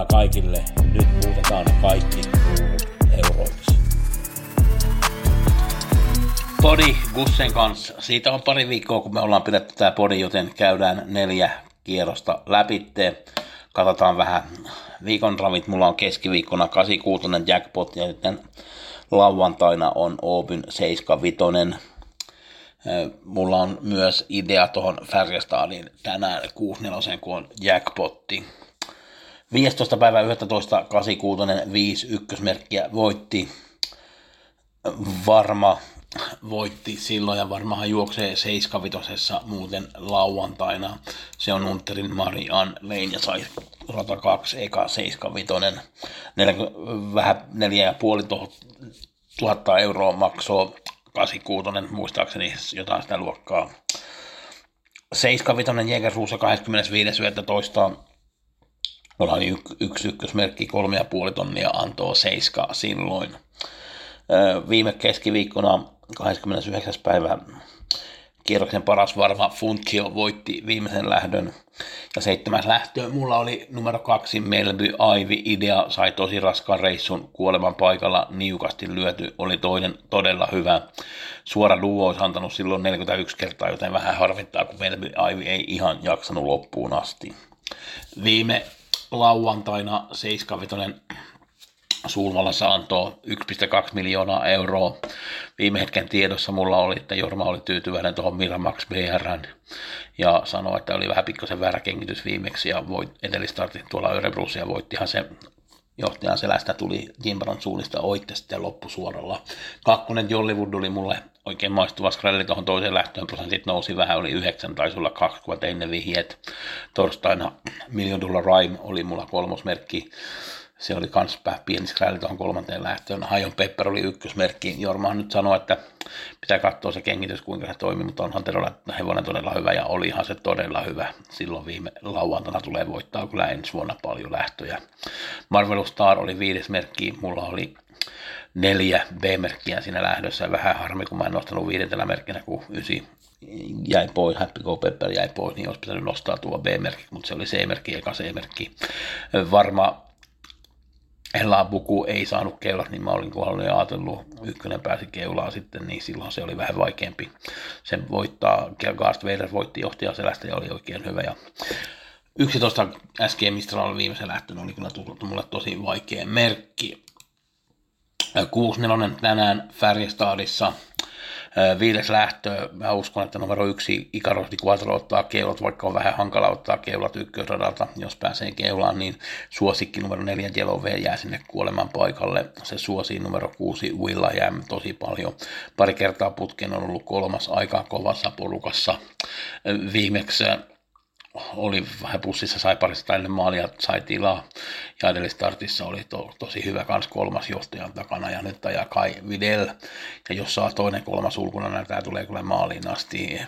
Pelionnea kaikille. Nyt muutetaan kaikki euroiksi. Podi Gussen kanssa. Siitä on pari viikkoa, kun me ollaan pidetty tämä podi, joten käydään neljä kierrosta läpitte. Katsotaan vähän viikon ravit. Mulla on keskiviikkona 86 jackpot ja sitten lauantaina on Open 75. Mulla on myös idea tuohon Färjestadin tänään 64, kun on jackpotti. 15. päivä 11. 86 5 ykkösmerkkiä voitti. Varma voitti silloin ja varmaan juoksee 75 muuten lauantaina. Se on Unterin Marian Lein ja sai 102 eka 75. Vähän 4,5 tuhatta euroa maksoi 86, muistaakseni jotain sitä luokkaa. 75 Jägersruussa 25.11. Mulla yksi ykkösmerkki, kolme ja puoli tonnia antoi seiska silloin. Viime keskiviikkona 29. päivä kierroksen paras varma Funchio voitti viimeisen lähdön. Ja seitsemäs lähtö mulla oli numero kaksi Melby Aivi Idea, sai tosi raskaan reissun kuoleman paikalla niukasti lyöty, oli toinen todella hyvä. Suora duo olisi antanut silloin 41 kertaa, joten vähän harvittaa, kun Melby Aivi ei ihan jaksanut loppuun asti. Viime lauantaina 75 Sulmalassa antoi 1,2 miljoonaa euroa. Viime hetken tiedossa mulla oli, että Jorma oli tyytyväinen tuohon Miramax BRn ja sanoi, että oli vähän pikkasen väärä kengitys viimeksi ja voit, edellistartin tuolla Örebrussa ja voittihan se johtajan selästä tuli Jimbaron suunnista oitte sitten loppusuoralla. Kakkonen Jollywood oli mulle oikein maistuva skrälli tuohon toiseen lähtöön, prosentit nousi vähän, oli yhdeksän, taisi olla kaksi, kun tein ne vihjeet. Torstaina Million Dollar Rhyme oli mulla kolmosmerkki se oli kans pieni skrälli tuohon kolmanteen lähtöön. Hajon Pepper oli ykkösmerkki. Jormahan nyt sanoi, että pitää katsoa se kengitys, kuinka se toimii, mutta onhan todella, hevonen todella hyvä ja olihan se todella hyvä. Silloin viime lauantaina tulee voittaa kyllä ensi vuonna paljon lähtöjä. Marvel Star oli viides merkki, mulla oli neljä B-merkkiä siinä lähdössä vähän harmi, kun mä en nostanut viidentellä merkkinä, kun ysi jäi pois, Happy Go Pepper jäi pois, niin olisi pitänyt nostaa tuo B-merkki, mutta se oli C-merkki eka C-merkki. Varma Ella Buku ei saanut keulat, niin mä olin kohdalla ja ajatellut, ykkönen pääsi keulaan sitten, niin silloin se oli vähän vaikeampi. Sen voittaa, Gast Vader voitti johtajaselästä ja oli oikein hyvä. Ja 11 SG Mistral viimeisen lähtön oli kyllä tullut mulle tosi vaikea merkki. 6-4 tänään Färjestadissa Viides lähtö, mä uskon, että numero yksi Ikarosti Quattro ottaa keulat, vaikka on vähän hankala ottaa keulat ykkösradalta, jos pääsee keulaan, niin suosikki numero neljä Yellow V jää sinne kuoleman paikalle. Se suosii numero kuusi Willa Jam tosi paljon. Pari kertaa putken on ollut kolmas aika kovassa porukassa. Viimeksi oli vähän pussissa, sai parista tänne maalia, sai tilaa. Ja edellistartissa oli to, tosi hyvä kans kolmas johtajan takana ja nyt ajaa Kai Videl. Ja jos saa toinen kolmas ulkona, niin tämä tulee kyllä maaliin asti.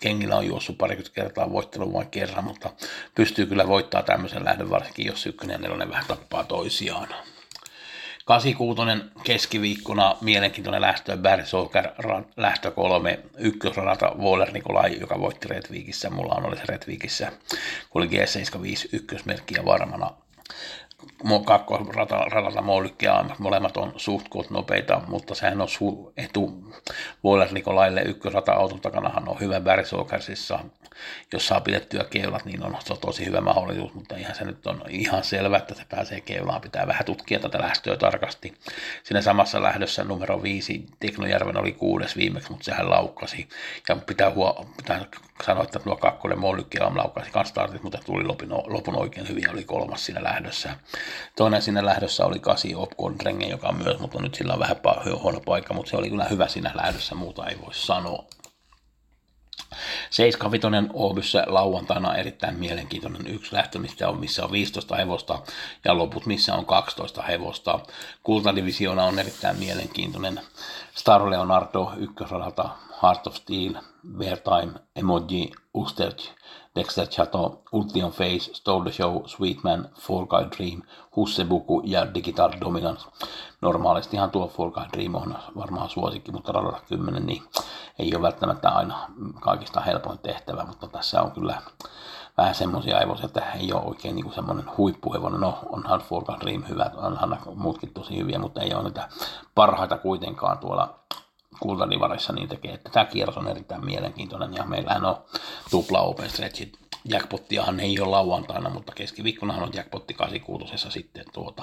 Kengillä on juossut parikymmentä kertaa voittanut vain kerran, mutta pystyy kyllä voittaa tämmöisen lähdön, varsinkin jos ykkönen ja nelonen vähän tappaa toisiaan. 86 keskiviikkona mielenkiintoinen lähtö, Bersoker lähtö kolme, ykkösradalta Waller Nikolai, joka voitti Redvikissä, mulla on oli se Redvikissä, kun oli G75 ykkösmerkkiä varmana kakkosradalta Molykki ja molemmat on suht nopeita, mutta sehän on su- etu Waller Nikolaille ykkösrata auton takanahan on hyvä Bersokersissa, jos saa pidettyä keulat, niin on se on tosi hyvä mahdollisuus, mutta ihan se nyt on ihan selvä, että se pääsee keulaan, pitää vähän tutkia tätä lähtöä tarkasti. Siinä samassa lähdössä numero viisi, Teknojärven oli kuudes viimeksi, mutta sehän laukkasi, ja pitää, huo- pitää sanoa, että tuo kakkonen Molykki laukkasi kanssa startit, mutta tuli lopun, lopun oikein hyvin oli kolmas siinä lähdössä. Toinen siinä lähdössä oli kasi Opkon Drenge, joka on myös, mutta nyt sillä on vähän huono paikka, mutta se oli kyllä hyvä siinä lähdössä, muuta ei voi sanoa. 7 Oobyssä lauantaina erittäin mielenkiintoinen yksi lähtö, missä on, missä on 15 hevosta ja loput, missä on 12 hevosta. Kultadivisiona on erittäin mielenkiintoinen. Star Leonardo ykkösradalta, Heart of Steel, Bear Time, Emoji, Usterch, Dexter Chateau, Ultion Face, Stole the Show, Sweetman, Fall Guy Dream, Hussebuku ja Digital Dominance. Normaalistihan tuo Fall Guy Dream on varmaan suosikki, mutta radalla 10 niin ei ole välttämättä aina kaikista helpoin tehtävä, mutta tässä on kyllä vähän semmoisia hevosia, että ei ole oikein niin semmoinen huippuhevonen. No, onhan Fall Guy Dream hyvä, onhan muutkin tosi hyviä, mutta ei ole niitä parhaita kuitenkaan tuolla kultanivarissa niin tekee, että tämä kierros on erittäin mielenkiintoinen ja meillähän on tupla open stretchit. Jackpottiahan ei ole lauantaina, mutta keskiviikkonahan on jackpotti 86 sitten tuota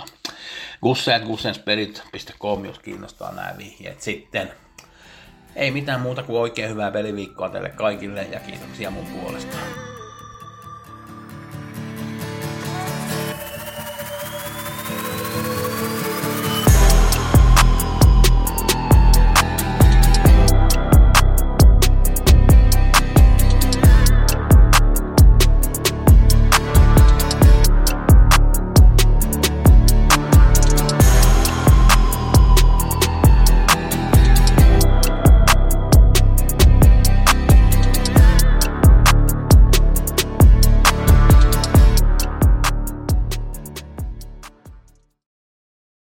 gusseat, gussensperit.com, jos kiinnostaa nämä vihjeet sitten. Ei mitään muuta kuin oikein hyvää peliviikkoa teille kaikille ja kiitoksia mun puolesta.